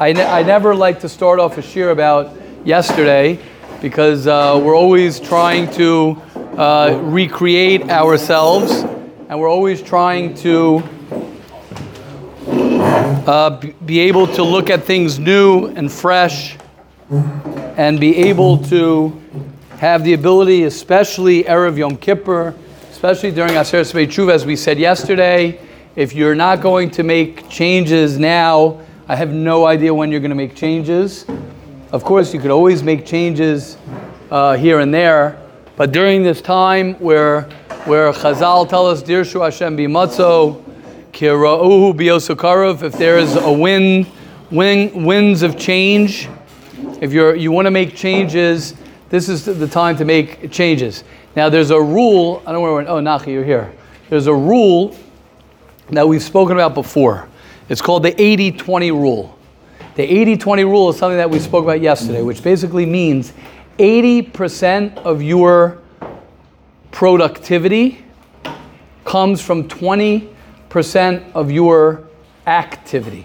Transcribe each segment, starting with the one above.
I, ne- I never like to start off a shiur about yesterday because uh, we're always trying to uh, recreate ourselves and we're always trying to uh, be able to look at things new and fresh and be able to have the ability, especially Erev Yom Kippur, especially during Aseret Sebei Tshuva, as we said yesterday, if you're not going to make changes now, I have no idea when you're going to make changes. Of course, you could always make changes uh, here and there, but during this time where where Chazal tell us Dirshu Hashem bimatzo, kira'uhu biosukarav, if there is a wind, wind, winds of change, if you're you want to make changes, this is the time to make changes. Now there's a rule. I don't know where. Oh, Nachi, you're here. There's a rule that we've spoken about before. It's called the 80-20 rule. The 80-20 rule is something that we spoke about yesterday, which basically means 80% of your productivity comes from 20% of your activity.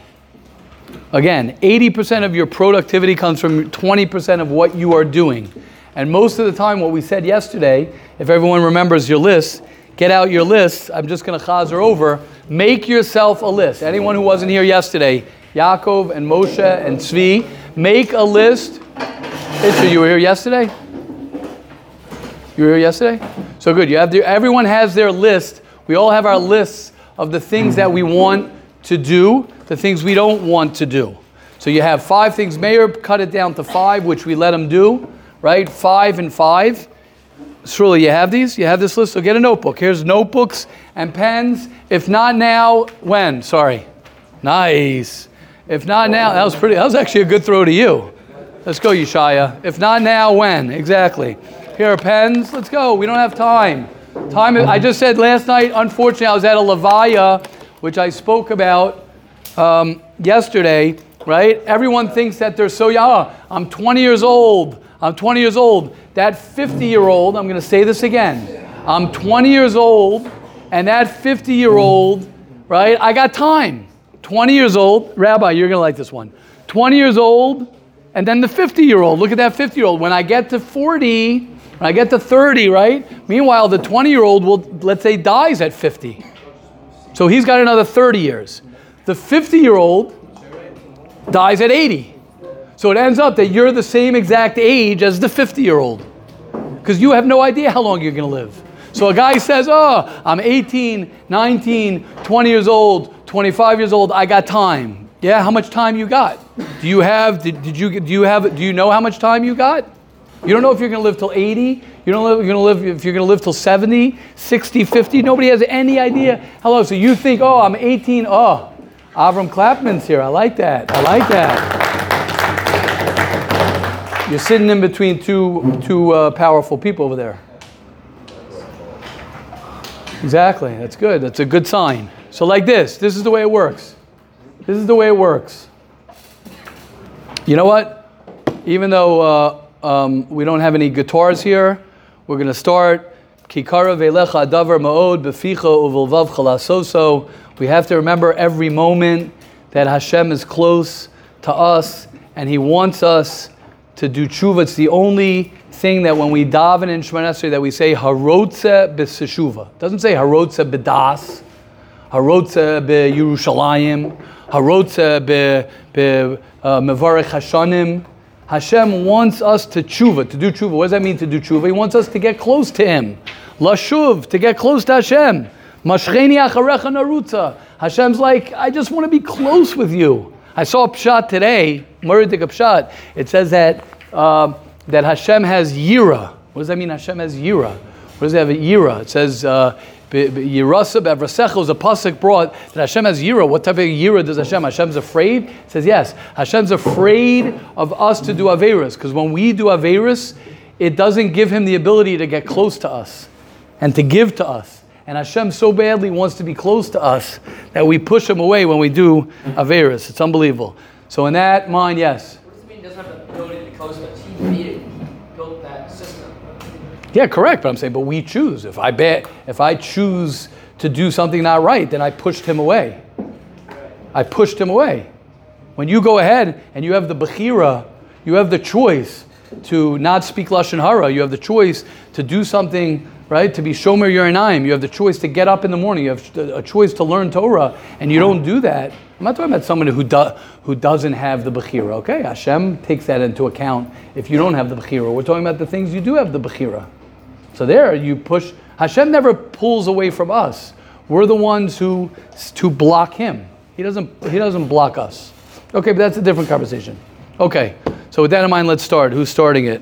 Again, 80% of your productivity comes from 20% of what you are doing. And most of the time, what we said yesterday, if everyone remembers your list, get out your list. I'm just going to chazer over. Make yourself a list. Anyone who wasn't here yesterday, Yaakov and Moshe and Tzvi, make a list. Itcher, you were here yesterday? You were here yesterday? So good. You have the, everyone has their list. We all have our lists of the things that we want to do, the things we don't want to do. So you have five things. Mayor cut it down to five, which we let him do, right? Five and five. Surely you have these? You have this list? So get a notebook. Here's notebooks and pens. If not now, when? Sorry. Nice. If not now, that was pretty, that was actually a good throw to you. Let's go, Yeshaya. If not now, when? Exactly. Here are pens. Let's go. We don't have time. Time. I just said last night, unfortunately, I was at a Levaya, which I spoke about um, yesterday, right? Everyone thinks that they're so young. Oh, I'm 20 years old. I'm 20 years old. That 50 year old, I'm going to say this again. I'm 20 years old, and that 50 year old, right? I got time. 20 years old. Rabbi, you're going to like this one. 20 years old, and then the 50 year old. Look at that 50 year old. When I get to 40, when I get to 30, right? Meanwhile, the 20 year old will, let's say, dies at 50. So he's got another 30 years. The 50 year old dies at 80. So it ends up that you're the same exact age as the 50 year old because you have no idea how long you're going to live. So a guy says, Oh, I'm 18, 19, 20 years old, 25 years old, I got time. Yeah, how much time you got? Do you have, did, did you, do you have, do you know how much time you got? You don't know if you're going to live till 80. You don't know if you're going to live if you're going to live till 70, 60, 50. Nobody has any idea long. So you think, oh, I'm 18. Oh, Avram Clapman's here. I like that. I like that. You're sitting in between two two uh, powerful people over there. Exactly. That's good. That's a good sign. So like this. This is the way it works. This is the way it works. You know what? Even though. Uh, um, we don't have any guitars here. We're going to start. We have to remember every moment that Hashem is close to us and He wants us to do tshuva. It's the only thing that when we daven in Shemoneh Esrei that we say harotze b'seshuva. It doesn't say harotze b'das, harotze b'Yerushalayim, harotze b'mevarech uh, hashanim. Hashem wants us to tshuva, to do tshuva. What does that mean to do tshuva? He wants us to get close to Him. Lashuv, to get close to Hashem. Mashcheni acharecha narutza. Hashem's like, I just want to be close with you. I saw a pshat today, Muridik pshat. It says that uh, that Hashem has yira. What does that mean? Hashem has yira. What does it have? Yira. It says. Uh, Yirasa b'avrasecha is a pasuk brought that Hashem has yira. What type of yira does Hashem? Hashem's afraid. It says yes. Hashem's afraid of us to do averus because when we do averus, it doesn't give him the ability to get close to us and to give to us. And Hashem so badly wants to be close to us that we push him away when we do averus. It's unbelievable. So in that mind, yes. Have the. He built that system. Yeah, correct. But I'm saying, but we choose. If I bet, if I choose to do something not right, then I pushed him away. I pushed him away. When you go ahead and you have the Bechira, you have the choice to not speak Lashon Hara. You have the choice to do something, right? To be Shomer Einayim. You have the choice to get up in the morning. You have a choice to learn Torah, and you don't do that. I'm not talking about someone who, do, who doesn't have the Bechira. Okay, Hashem takes that into account if you don't have the Bechira. We're talking about the things you do have the Bechira. So there you push. Hashem never pulls away from us. We're the ones who to block him. He doesn't. He doesn't block us. Okay, but that's a different conversation. Okay, so with that in mind, let's start. Who's starting it?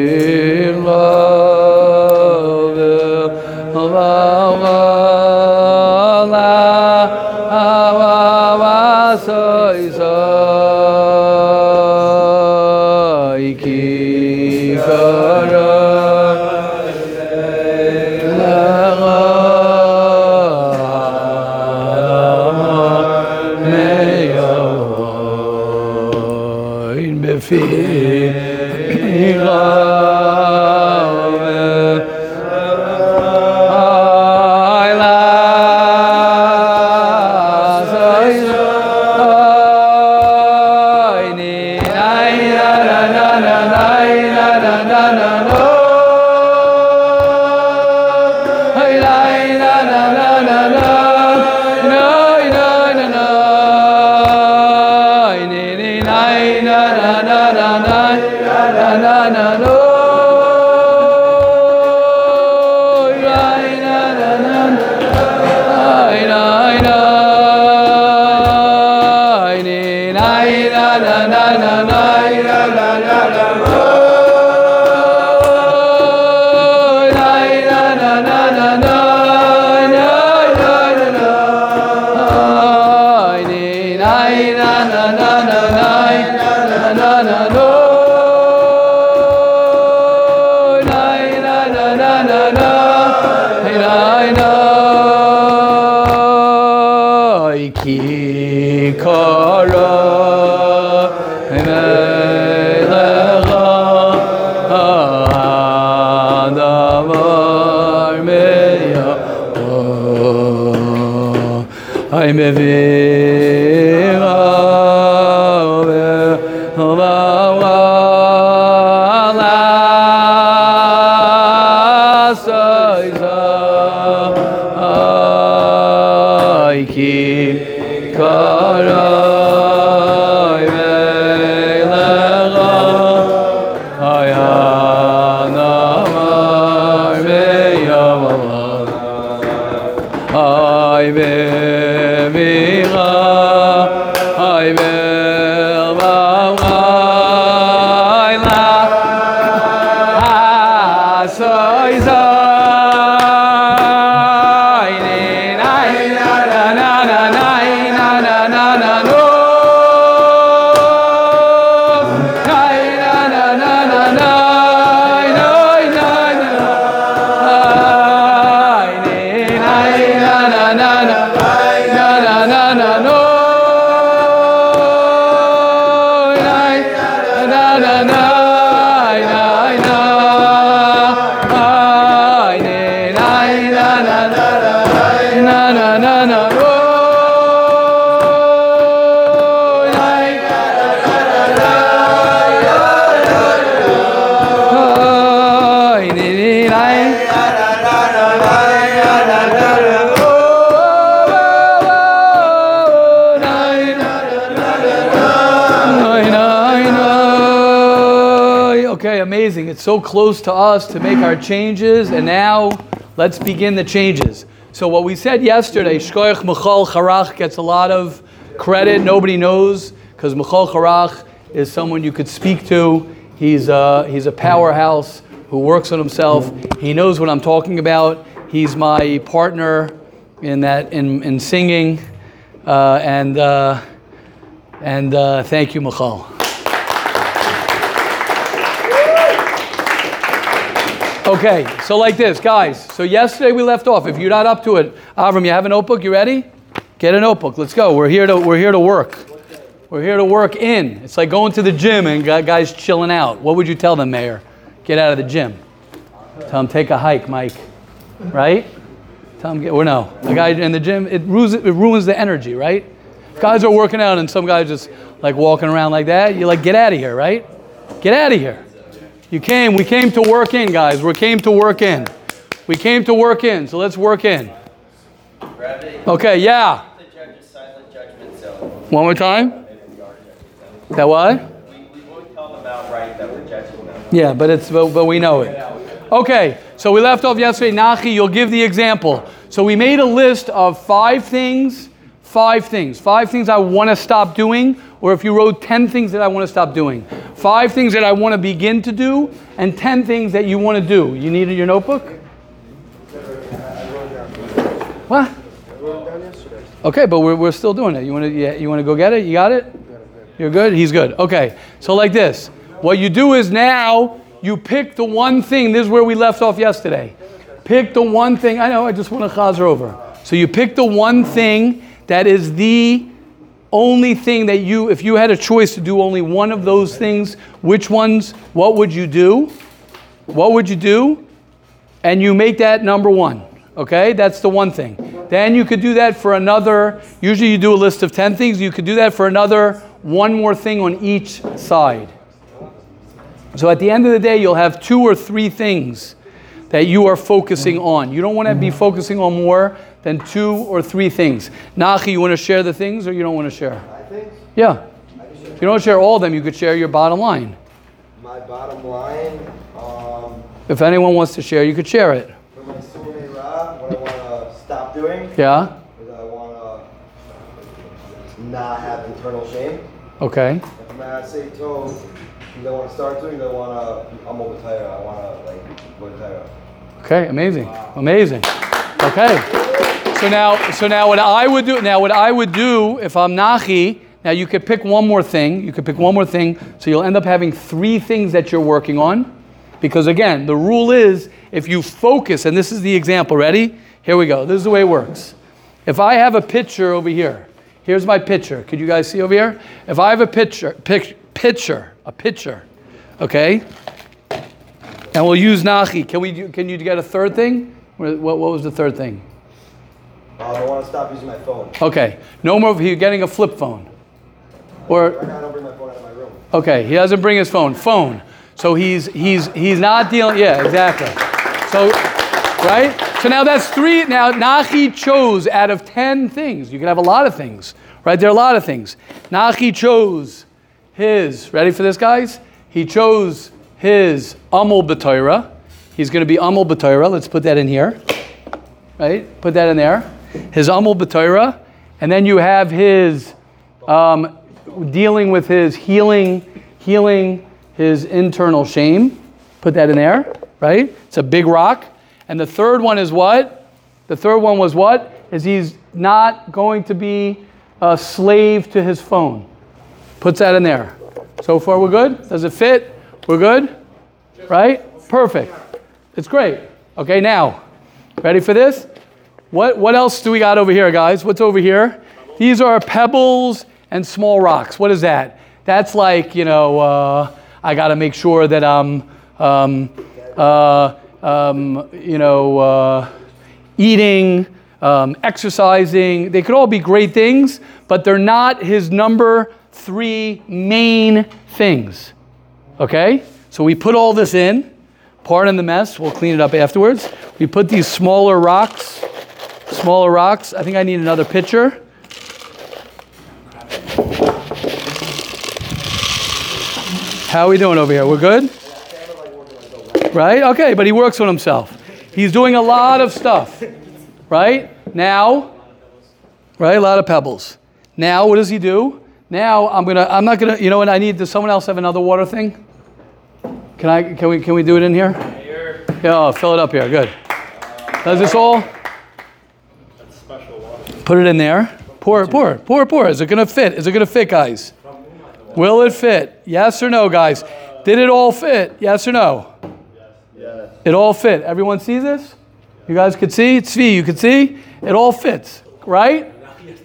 I na na It's so close to us to make our changes, and now let's begin the changes. So, what we said yesterday, Shkoyach Michal Charach gets a lot of credit. Nobody knows because Michal Charach is someone you could speak to. He's a, he's a powerhouse who works on himself. He knows what I'm talking about. He's my partner in that in, in singing, uh, and uh, and uh, thank you, Michal. Okay, so like this, guys. So yesterday we left off. If you're not up to it, Avram, you have a notebook? You ready? Get a notebook. Let's go. We're here to we're here to work. We're here to work in. It's like going to the gym and gu- guys chilling out. What would you tell them, Mayor? Get out of the gym. Tell them take a hike, Mike. Right? Tell them get. Or no, the guy in the gym. It ruins it ruins the energy, right? Guys are working out and some guys just like walking around like that. You're like, get out of here, right? Get out of here. You came. We came to work in, guys. We came to work in. We came to work in. So let's work in. Okay. Yeah. One more time. That what? Yeah, but it's but, but we know it. Okay, so we left off yesterday. Nachi, you'll give the example. So we made a list of five things, five things, five things I want to stop doing, or if you wrote ten things that I want to stop doing, five things that I want to begin to do, and ten things that you want to do. You needed your notebook. What? Okay, but we're, we're still doing it. You want to yeah, you want to go get it? You got it? You're good? He's good. Okay. So like this. What you do is now you pick the one thing. This is where we left off yesterday. Pick the one thing. I know, I just want to chazer over. So you pick the one thing that is the only thing that you, if you had a choice to do only one of those things, which ones, what would you do? What would you do? And you make that number one. Okay? That's the one thing. Then you could do that for another, usually you do a list of 10 things. You could do that for another one more thing on each side. So at the end of the day, you'll have two or three things that you are focusing on. You don't want to be focusing on more than two or three things. Nachi, you want to share the things or you don't want to share? I think Yeah. If you don't share all of them, you could share your bottom line. my bottom line, um, If anyone wants to share, you could share it. for my what I want to stop doing Yeah? is I want to not have internal shame. Okay. And for my say toes, I want to start doing, I want to, I'm over tired. I want to like go to tired. Okay, amazing. Amazing. Okay. So now so now what I would do now what I would do if I'm Nachi, now you could pick one more thing. You could pick one more thing. So you'll end up having three things that you're working on. Because again, the rule is if you focus, and this is the example, ready? Here we go. This is the way it works. If I have a picture over here, here's my picture. Could you guys see over here? If I have a picture, pic, picture, a picture, okay? And we'll use Nachi. Can we? Do, can you get a third thing? What, what was the third thing? Um, I want to stop using my phone. Okay, no more. You're getting a flip phone, or Right now, I don't bring my phone out of my room. okay, he doesn't bring his phone. Phone. So he's he's he's not dealing. Yeah, exactly. So, right. So now that's three. Now Nachi chose out of ten things. You can have a lot of things, right? There are a lot of things. Nachi chose his. Ready for this, guys? He chose his Amul B'Torah. He's going to be Amul B'Torah. Let's put that in here. Right? Put that in there. His Amul B'Torah. And then you have his um, dealing with his healing, healing his internal shame. Put that in there, right? It's a big rock. And the third one is what? The third one was what? Is he's not going to be a slave to his phone. Puts that in there. So far, we're good? Does it fit? We're good? Right? Perfect. It's great. Okay, now, ready for this? What, what else do we got over here, guys? What's over here? These are pebbles and small rocks. What is that? That's like, you know, uh, I got to make sure that I'm, um, uh, um, you know, uh, eating, um, exercising. They could all be great things, but they're not his number three main things. Okay? So we put all this in. Pardon the mess. We'll clean it up afterwards. We put these smaller rocks, smaller rocks. I think I need another pitcher. How are we doing over here? We're good? Right? Okay, but he works on himself. He's doing a lot of stuff. Right? Now, right? A lot of pebbles. Now, what does he do? Now, I'm gonna. I'm not gonna. You know what? I need. Does someone else have another water thing? Can I? Can we? Can we do it in here? Yeah. Oh, fill it up here. Good. Does this all? Put it in there. Pour, it. pour, it. pour, it. pour. Is it gonna fit? Is it gonna fit, guys? Will it fit? Yes or no, guys? Did it all fit? Yes or no? Yes. It all fit. Everyone see this? You guys could see? Tzvi, you could see? It all fits, right?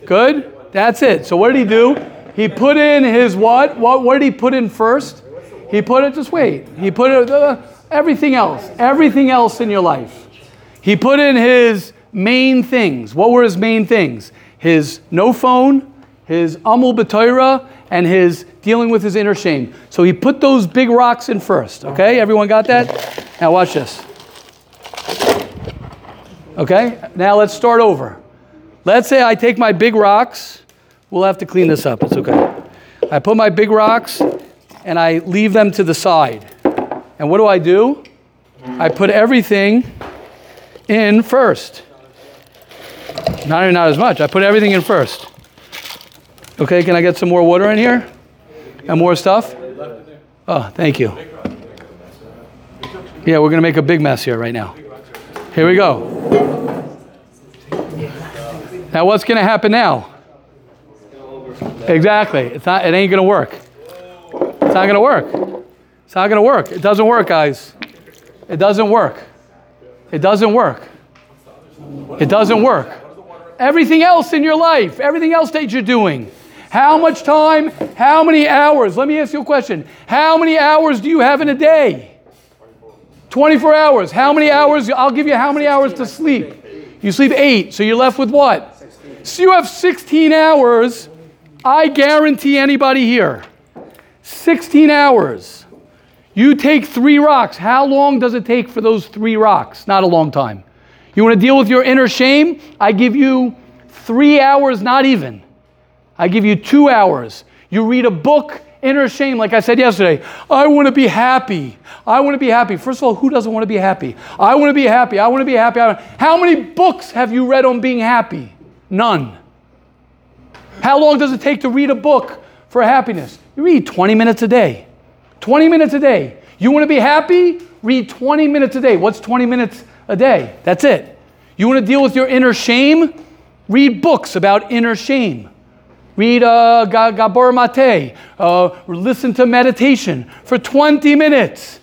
Good? That's it. So what did he do? He put in his what? What, what did he put in first? He put it, just wait. He put it, uh, everything else, everything else in your life. He put in his main things. What were his main things? His no phone, his amul b'Torah, and his dealing with his inner shame. So he put those big rocks in first. Okay, everyone got that? Now watch this. Okay, now let's start over. Let's say I take my big rocks. We'll have to clean this up. It's okay. I put my big rocks and I leave them to the side. And what do I do? I put everything in first. Not, even not as much. I put everything in first. Okay, can I get some more water in here? And more stuff? Oh, thank you. Yeah, we're going to make a big mess here right now. Here we go. Now, what's going to happen now? Exactly. It's not, it ain't going to work. It's not going to work. It's not going to work. It doesn't work, guys. It doesn't work. It doesn't work. It doesn't work. Everything else in your life, everything else that you're doing, how much time, how many hours? Let me ask you a question. How many hours do you have in a day? 24 hours. How many hours? I'll give you how many hours to sleep. You sleep eight, so you're left with what? So you have 16 hours. I guarantee anybody here. 16 hours. You take three rocks. How long does it take for those three rocks? Not a long time. You want to deal with your inner shame? I give you three hours, not even. I give you two hours. You read a book, inner shame, like I said yesterday. I want to be happy. I want to be happy. First of all, who doesn't want to be happy? I want to be happy. I want to be happy. How many books have you read on being happy? None. How long does it take to read a book for happiness? You read 20 minutes a day. 20 minutes a day. You want to be happy? Read 20 minutes a day. What's 20 minutes a day? That's it. You want to deal with your inner shame? Read books about inner shame. Read uh, Gabor Mate. Uh, listen to meditation for 20 minutes.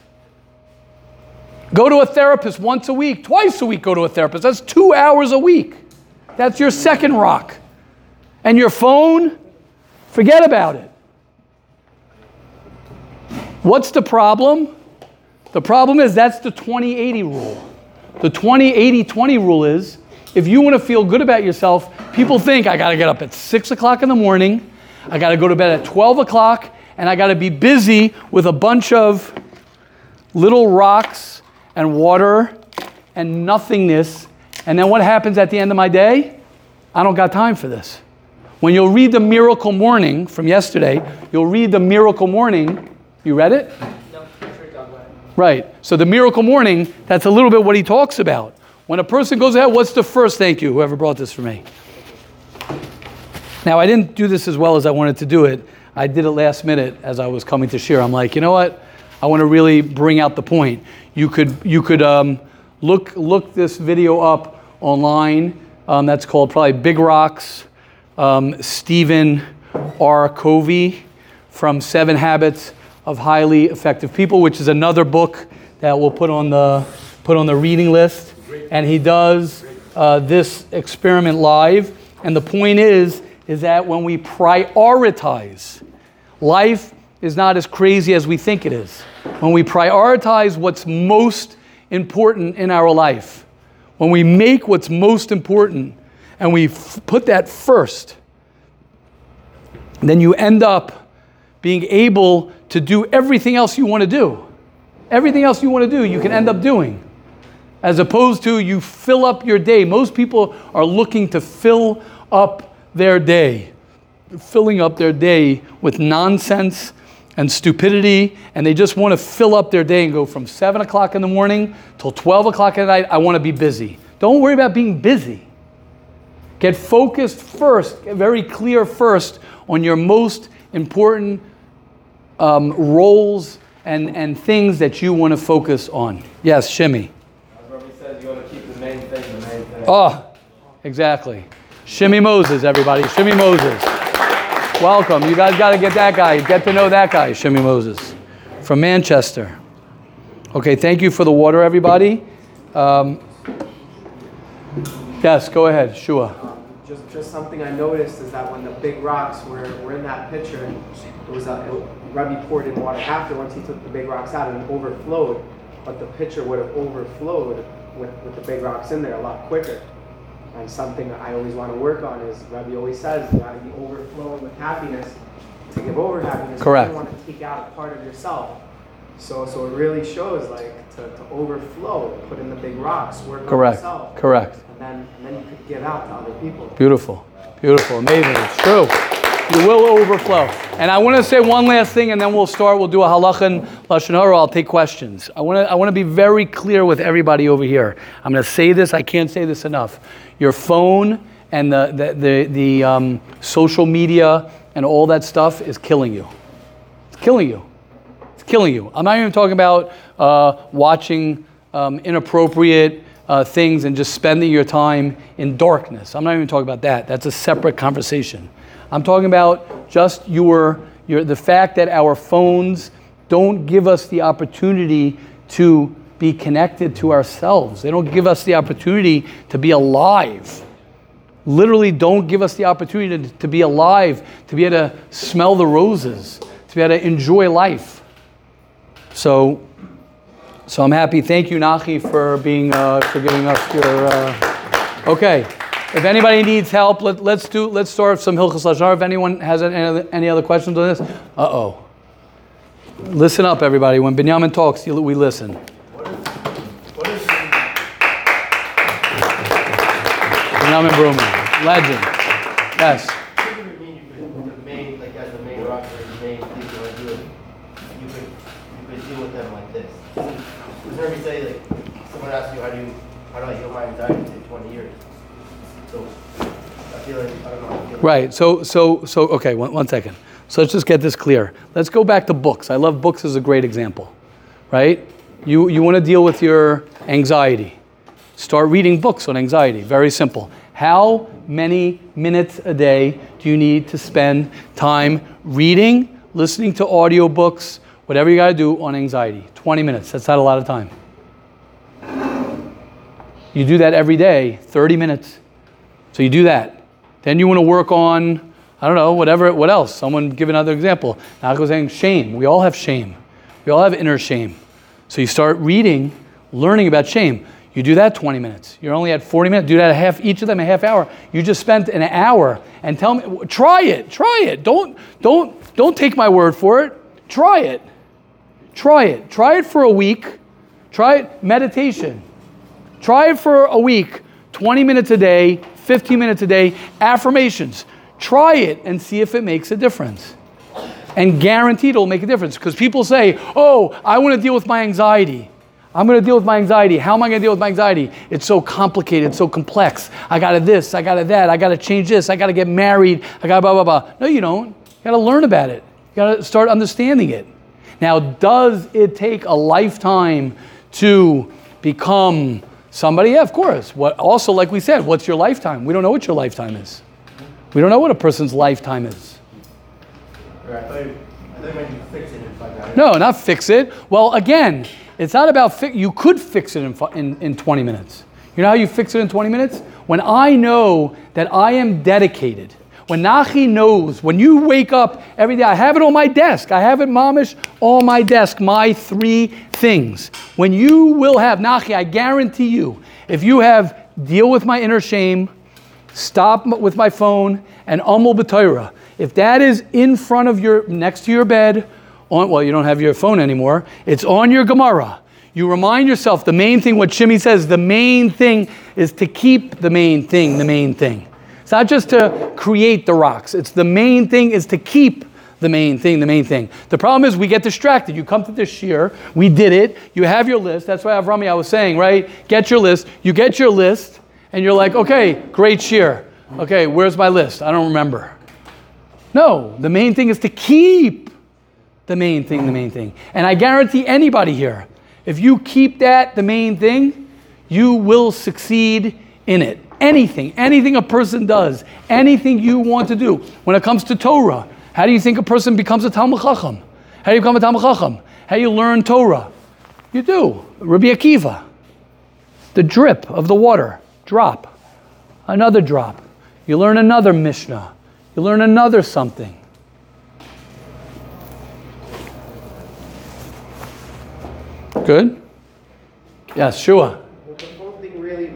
Go to a therapist once a week, twice a week, go to a therapist. That's two hours a week. That's your second rock. And your phone, forget about it. What's the problem? The problem is that's the 20 80 rule. The 20 80 20 rule is if you want to feel good about yourself, people think I got to get up at 6 o'clock in the morning, I got to go to bed at 12 o'clock, and I got to be busy with a bunch of little rocks and water and nothingness. And then what happens at the end of my day? I don't got time for this. When you'll read the Miracle Morning from yesterday, you'll read the Miracle Morning. You read it? No. Right. So the Miracle Morning, that's a little bit what he talks about. When a person goes ahead, what's the first thank you, whoever brought this for me? Now, I didn't do this as well as I wanted to do it. I did it last minute as I was coming to share. I'm like, you know what? I want to really bring out the point. You could, you could um, look, look this video up online. Um, that's called probably Big Rocks. Um, Stephen R. Covey from Seven Habits of Highly Effective People, which is another book that we'll put on the, put on the reading list. And he does uh, this experiment live. And the point is, is that when we prioritize, life is not as crazy as we think it is. When we prioritize what's most important in our life, when we make what's most important and we f- put that first, then you end up being able to do everything else you want to do. Everything else you want to do, you can end up doing. As opposed to you fill up your day. Most people are looking to fill up their day, filling up their day with nonsense and stupidity, and they just want to fill up their day and go from 7 o'clock in the morning till 12 o'clock at night. I want to be busy. Don't worry about being busy. Get focused first, get very clear first on your most important um, roles and, and things that you want to focus on. Yes, Shimmy. As Rabbi says, you want to keep the main thing the main thing. Oh, exactly. Shimmy Moses, everybody. Shimmy Moses. Welcome. You guys got to get that guy. Get to know that guy, Shimmy Moses, from Manchester. Okay, thank you for the water, everybody. Um, yes, go ahead, Shua. Just just just something I noticed is that when the big rocks were, were in that picture, it was a, it, Rebbe poured in water after once he took the big rocks out and it overflowed, but the pitcher would have overflowed with, with the big rocks in there a lot quicker. And something I always want to work on is Rebbe always says you got to be overflowing with happiness to give over happiness. You Correct. don't want to take out a part of yourself. So so it really shows like to, to overflow, put in the big rocks, work on Correct. yourself. Correct. And then, and then you could give out to other people. Beautiful. Beautiful. Amazing. It's true. You will overflow. And I want to say one last thing and then we'll start. We'll do a halakha and lashon hara. I'll take questions. I want to I want to be very clear with everybody over here. I'm going to say this. I can't say this enough. Your phone and the the the, the um, social media and all that stuff is killing you. It's killing you. It's killing you. I'm not even talking about uh, watching um, inappropriate uh, things and just spending your time in darkness. I'm not even talking about that. That's a separate conversation. I'm talking about just your, your the fact that our phones don't give us the opportunity to be connected to ourselves. They don't give us the opportunity to be alive literally don't give us the opportunity to, to be alive, to be able to smell the roses, to be able to enjoy life. So, so I'm happy. Thank you, Nachi, for being uh, for giving us your. Uh, okay, if anybody needs help, let, let's do. Let's start some Hilchas Lashon If anyone has any other, any other questions on this, uh oh. Listen up, everybody. When Binyamin talks, you, we listen. Binyamin Bruman, legend. Yes. What do you mean you could, the main, like as the main rocker, the main thing you want to do, it, you could, you could deal with them like this? Does everybody say like, someone asks you, how do you, how do I heal my anxiety in twenty years? So, I feel like, I don't know. I feel like- Right. So, so, so, okay, one, one second. So let's just get this clear. Let's go back to books. I love books as a great example, right? You, you want to deal with your anxiety. Start reading books on anxiety. Very simple. How many minutes a day do you need to spend time reading, listening to audiobooks, whatever you got to do on anxiety? 20 minutes. That's not a lot of time. You do that every day, 30 minutes. So you do that. Then you want to work on, I don't know, whatever, what else? Someone give another example. Was saying shame. We all have shame. We all have inner shame. So you start reading, learning about shame. You do that 20 minutes. You're only at 40 minutes. Do that a half, each of them a half hour. You just spent an hour and tell me, try it, try it. Don't, don't, don't take my word for it. Try it. Try it. Try it for a week. Try it, meditation. Try it for a week, 20 minutes a day, 15 minutes a day, affirmations. Try it and see if it makes a difference. And guaranteed it'll make a difference. Because people say, oh, I want to deal with my anxiety. I'm going to deal with my anxiety. How am I going to deal with my anxiety? It's so complicated, It's so complex. I got to this, I got to that, I got to change this, I got to get married, I got blah, blah, blah. No, you don't. You got to learn about it. You got to start understanding it. Now, does it take a lifetime to become somebody? Yeah, of course. What, also, like we said, what's your lifetime? We don't know what your lifetime is. We don't know what a person's lifetime is. Or I thought you, I thought you meant you fix it in five hours. No, not fix it. Well, again, it's not about fi- you could fix it in, in, in 20 minutes. You know how you fix it in 20 minutes? When I know that I am dedicated. When Nachi knows, when you wake up every day, I have it on my desk. I have it, mamish, on my desk, my three things. When you will have, Nachi, I guarantee you, if you have deal with my inner shame, stop with my phone, and umul b'torah. If that is in front of your, next to your bed, on, well, you don't have your phone anymore, it's on your Gemara. You remind yourself the main thing, what Shimi says, the main thing is to keep the main thing, the main thing. It's not just to create the rocks, it's the main thing is to keep the main thing, the main thing. The problem is we get distracted. You come to this shiur, we did it, you have your list. That's why Avrami, I was saying, right? Get your list. You get your list, and you're like, okay, great shiur. Okay, where's my list? I don't remember. No, the main thing is to keep the main thing, the main thing. And I guarantee anybody here, if you keep that the main thing, you will succeed in it. Anything, anything a person does, anything you want to do. When it comes to Torah, how do you think a person becomes a Talmud Chacham? How do you become a Talmud Chacham? How do you learn Torah? You do. Rabbi Akiva, the drip of the water, drop, another drop. You learn another Mishnah. You learn another something. Good? Yes, Shua.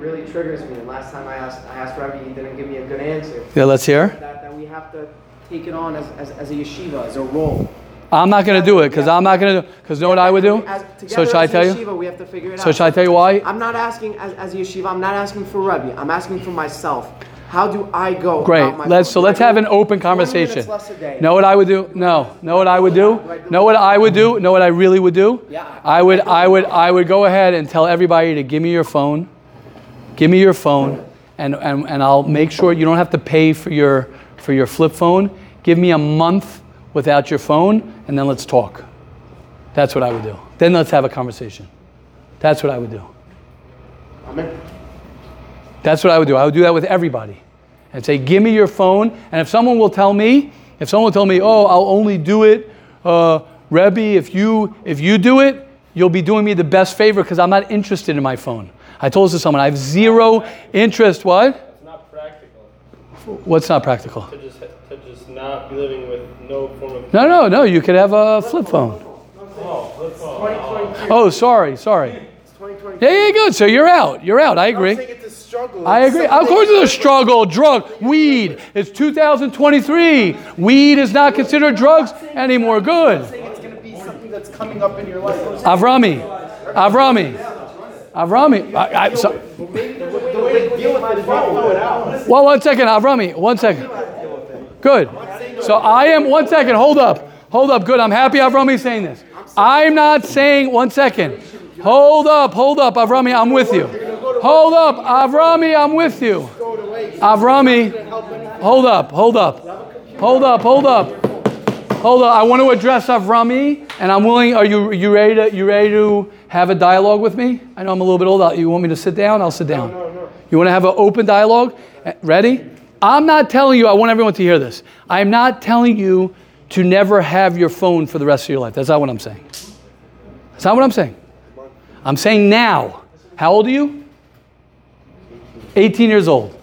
The phone thing really, triggers me. And last time I asked, I asked Rabbi, he didn't give me a good answer. Yeah, let's hear. That, that we have to take it on as, as, as a yeshiva, as a role. I'm not going to do it because I'm not going to do because know what I would do? As, So should I tell you? We have to figure it So out. should I tell you why? I'm not asking as, as a yeshiva. I'm not asking for Rabbi. I'm asking for myself. How do I go? Great. about my Let's phone? so let's have an open conversation. minutes less a day? Know what I would do? No. Know what I would do? Know what I would do? Know what I really would do? Yeah. I would I would I would go ahead and tell everybody to give me your phone. Give me your phone and, and, and I'll make sure you don't have to pay for your for your flip phone. Give me a month without your phone and then let's talk. That's what I would do. Then let's have a conversation. That's what I would do. I'm. That's what I would do. I would do that with everybody and say, give me your phone. And if someone will tell me, if someone will tell me, oh, I'll only do it, uh, Rebbe, if you, if you do it, you'll be doing me the best favor because I'm not interested in my phone. I told this to someone, I have zero interest. What? It's not practical What's not practical? to just to just not be living with no form of. No, no, no. You could have a flip phone. Oh, oh sorry, sorry. It's 2020. Yeah, yeah, good. So you're out. You're out. I agree. I'm it's a struggle. I agree. something Of course, it's a struggle. Drug, weed. It's 2023. Weed is not considered drugs anymore. Good. I'm saying it's going to be something that's coming up in your life. Avrami, Avrami, Avrami. I, I, so, The way to deal with it is not throw it out. well, one second, Avrami. One second. Good. So I am. One second. Hold up. Hold up. Good. I'm happy Avrami saying this. I'm not saying. One second. Hold up. Hold up, Avrami. I'm with you. Hold up, Avrami. I'm with you. Avrami. Hold up. Hold up. Hold up. Hold up. Hold on, I want to address Avrami, and I'm willing. Are you you ready to you ready to have a dialogue with me? I know I'm a little bit old. You want me to sit down? I'll sit down. No, no. You want to have an open dialogue? Uh, Ready? I'm not telling you. I want everyone to hear this. I'm not telling you to never have your phone for the rest of your life. That's not what I'm saying. That's not what I'm saying. I'm saying now. How old are you? 18 years old.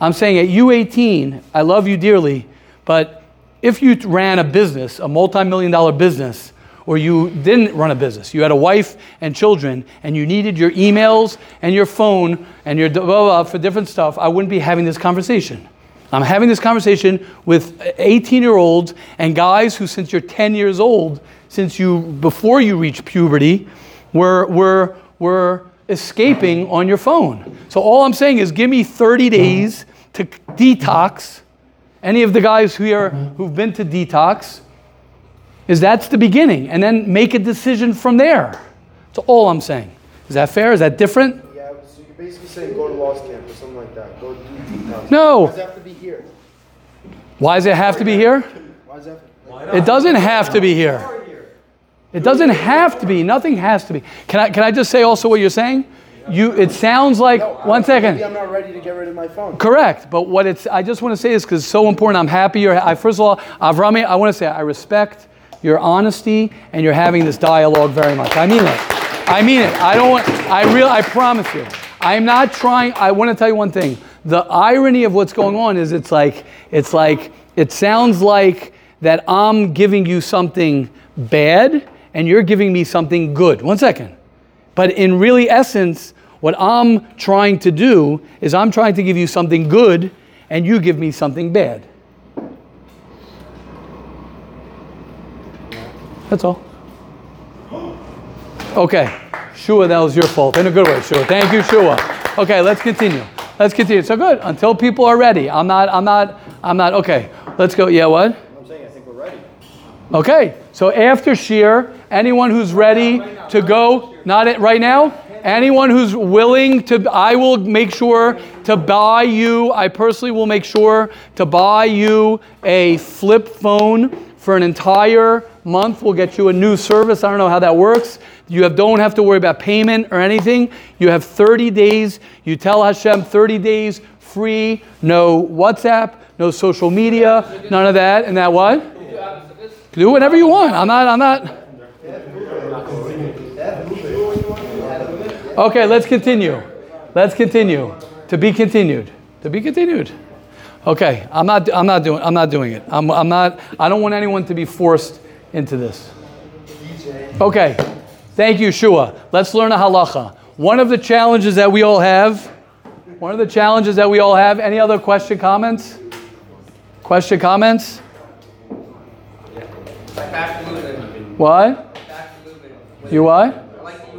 I'm saying at you 18, I love you dearly, but if you ran a business, a multi-million dollar business, or you didn't run a business, you had a wife and children, and you needed your emails and your phone and your blah, blah, blah for different stuff, I wouldn't be having this conversation. I'm having this conversation with 18 year olds and guys who, since you're 10 years old, since you, before you reach puberty, were, were, were escaping on your phone. So all I'm saying is give me 30 days to detox. Any of the guys who are, who've been to detox, is that's the beginning. And then make a decision from there. That's all I'm saying. Is that fair? Is that different? Yeah, so you're basically saying go to Lost Camp or something like that. Go do detox. No. Why does it have to be here? Why does it have to be here? Why does that? It doesn't have to be here. It doesn't have to be. Nothing has to be. Can I, can I just say also what you're saying? You, it sounds like, one second. Maybe I'm not ready to get rid of my phone. Correct, but what it's I just want to say this because it's so important. I'm happy you're. I, first of all, Avrami, I want to say I respect your honesty and you're having this dialogue very much. I mean it. I mean it. I don't want. I real. I promise you. I'm not trying. I want to tell you one thing. The irony of what's going on is it's like it's like it sounds like that I'm giving you something bad and you're giving me something good. One second. But in really essence, what I'm trying to do is I'm trying to give you something good and you give me something bad. That's all. Okay. Shua, that was your fault. In a good way, Shua. Thank you, Shua. Okay, let's continue. Let's continue. So good. Until people are ready. I'm not, I'm not, I'm not, okay. Let's go. Yeah, what? I'm saying I think we're ready. Okay, so after Shiur, anyone who's ready to go, not right now, anyone who's willing to, I will make sure to buy you, I personally will make sure to buy you a flip phone for an entire month. We'll get you a new service. I don't know how that works. You have, don't have to worry about payment or anything. You have 30 days. You tell Hashem 30 days free, no WhatsApp, no social media, none of that. And that what? Do whatever you want. I'm not, I'm not. Okay, let's continue. Let's continue. To be continued. To be continued. Okay, I'm not, I'm not doing, I'm not doing it. I'm, I'm not, I don't want anyone to be forced into this. Okay, thank you, Shua. Let's learn a halacha. One of the challenges that we all have, one of the challenges that we all have, any other question, comments? Question, comments? I like to.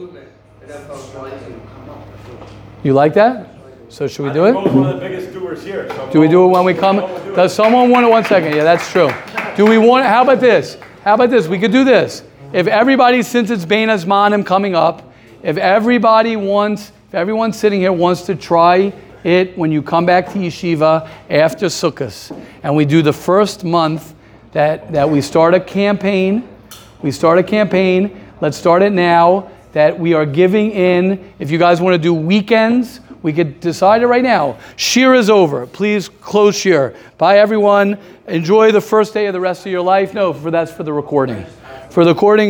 You like that? So should we do it? One of the biggest doers here. Do we do it when we come? Bo will do it. Does someone want it? One second. Yeah, that's true. Do we want? How about this? How about this? We could do this. If everybody, since it's Bein Hazmanim coming up, if everybody wants, if everyone sitting here wants to try it when you come back to yeshiva after Sukkot, and we do the first month that that we start a campaign, we start a campaign. Let's start it now. That we are giving in. If you guys want to do weekends, we could decide it right now. Shiur is over. Please close Shiur. Bye, everyone. Enjoy the first day of the rest of your life. No, for that's for the recording. For the recording.